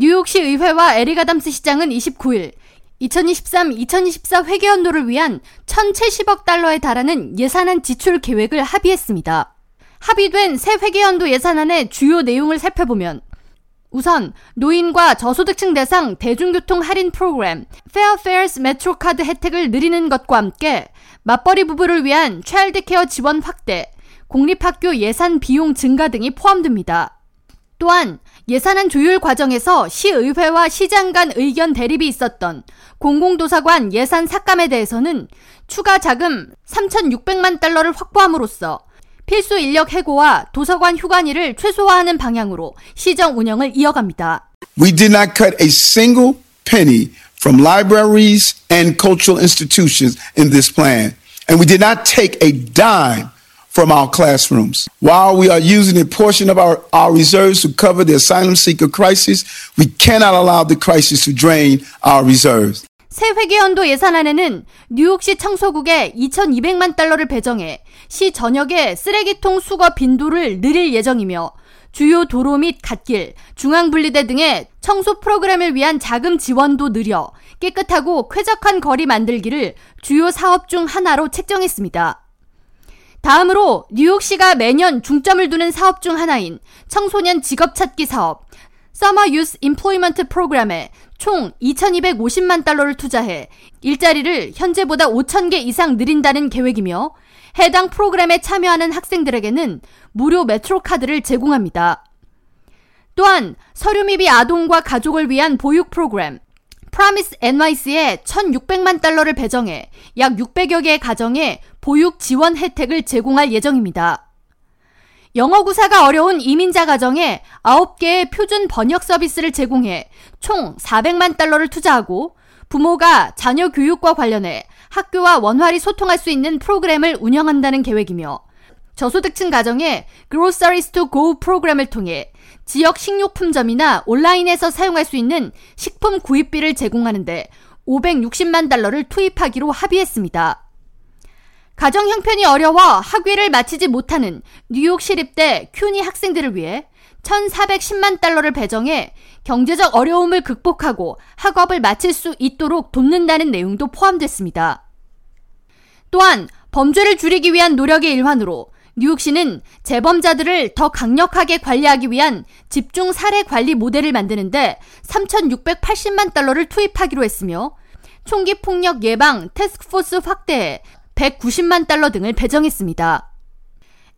뉴욕시 의회와 에릭 아담스 시장은 29일 2023-2024 회계연도를 위한 1,070억 달러에 달하는 예산안 지출 계획을 합의했습니다. 합의된 새 회계연도 예산안의 주요 내용을 살펴보면 우선 노인과 저소득층 대상 대중교통 할인 프로그램 Fair Fares 메트로카드 혜택을 늘리는 것과 함께 맞벌이 부부를 위한 childcare 지원 확대, 공립학교 예산 비용 증가 등이 포함됩니다. 또한 예산안 조율 과정에서 시의회와 시장 간 의견 대립이 있었던 공공도서관 예산 삭감에 대해서는 추가 자금 3,600만 달러를 확보함으로써 필수 인력 해고와 도서관 휴관일을 최소화하는 방향으로 시정 운영을 이어갑니다. We did not cut a single penny from libraries and cultural institutions in this plan. And we did not take a dime from our classrooms. While we are using a portion of our, our reserves to cover the asylum seeker crisis, we cannot allow the crisis to drain our reserves. 새 회계연도 예산안에는 뉴욕시 청소국에 2,200만 달러를 배정해 시 전역의 쓰레기통 수거 빈도를 늘릴 예정이며 주요 도로 및 갓길, 중앙분리대 등의 청소 프로그램을 위한 자금 지원도 늘려 깨끗하고 쾌적한 거리 만들기를 주요 사업 중 하나로 책정했습니다. 다음으로 뉴욕시가 매년 중점을 두는 사업 중 하나인 청소년 직업 찾기 사업 Summer Youth Employment 프로그램에 총 2,250만 달러를 투자해 일자리를 현재보다 5,000개 이상 늘린다는 계획이며 해당 프로그램에 참여하는 학생들에게는 무료 메트로 카드를 제공합니다. 또한 서류 미비 아동과 가족을 위한 보육 프로그램 프라미스 NYC에 1,600만 달러를 배정해 약 600여 개의 가정에 보육 지원 혜택을 제공할 예정입니다. 영어 구사가 어려운 이민자 가정에 9개의 표준 번역 서비스를 제공해 총 400만 달러를 투자하고 부모가 자녀 교육과 관련해 학교와 원활히 소통할 수 있는 프로그램을 운영한다는 계획이며 저소득층 가정에 Groceries to Go 프로그램을 통해 지역 식료품점이나 온라인에서 사용할 수 있는 식품 구입비를 제공하는데 560만 달러를 투입하기로 합의했습니다. 가정 형편이 어려워 학위를 마치지 못하는 뉴욕 시립대 큐니 학생들을 위해 1,410만 달러를 배정해 경제적 어려움을 극복하고 학업을 마칠 수 있도록 돕는다는 내용도 포함됐습니다. 또한 범죄를 줄이기 위한 노력의 일환으로 뉴욕시는 재범자들을 더 강력하게 관리하기 위한 집중 사례 관리 모델을 만드는데 3,680만 달러를 투입하기로 했으며 총기 폭력 예방 테스크포스 확대에 190만 달러 등을 배정했습니다.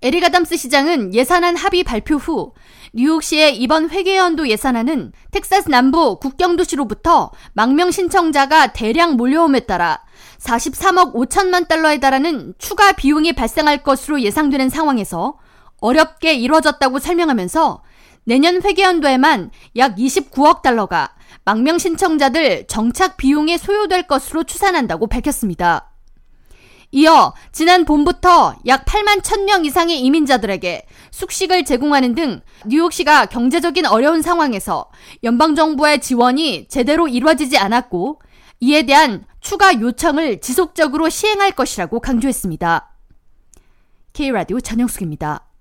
에릭 아담스 시장은 예산안 합의 발표 후 뉴욕시의 이번 회계연도 예산안은 텍사스 남부 국경도시로부터 망명 신청자가 대량 몰려옴에 따라 43억 5천만 달러에 달하는 추가 비용이 발생할 것으로 예상되는 상황에서 어렵게 이루어졌다고 설명하면서 내년 회계연도에만 약 29억 달러가 망명 신청자들 정착 비용에 소요될 것으로 추산한다고 밝혔습니다. 이어 지난 봄부터 약 8만 1000명 이상의 이민자들에게 숙식을 제공하는 등 뉴욕시가 경제적인 어려운 상황에서 연방정부의 지원이 제대로 이루어지지 않았고 이에 대한 추가 요청을 지속적으로 시행할 것이라고 강조했습니다. K라디오 전영숙입니다.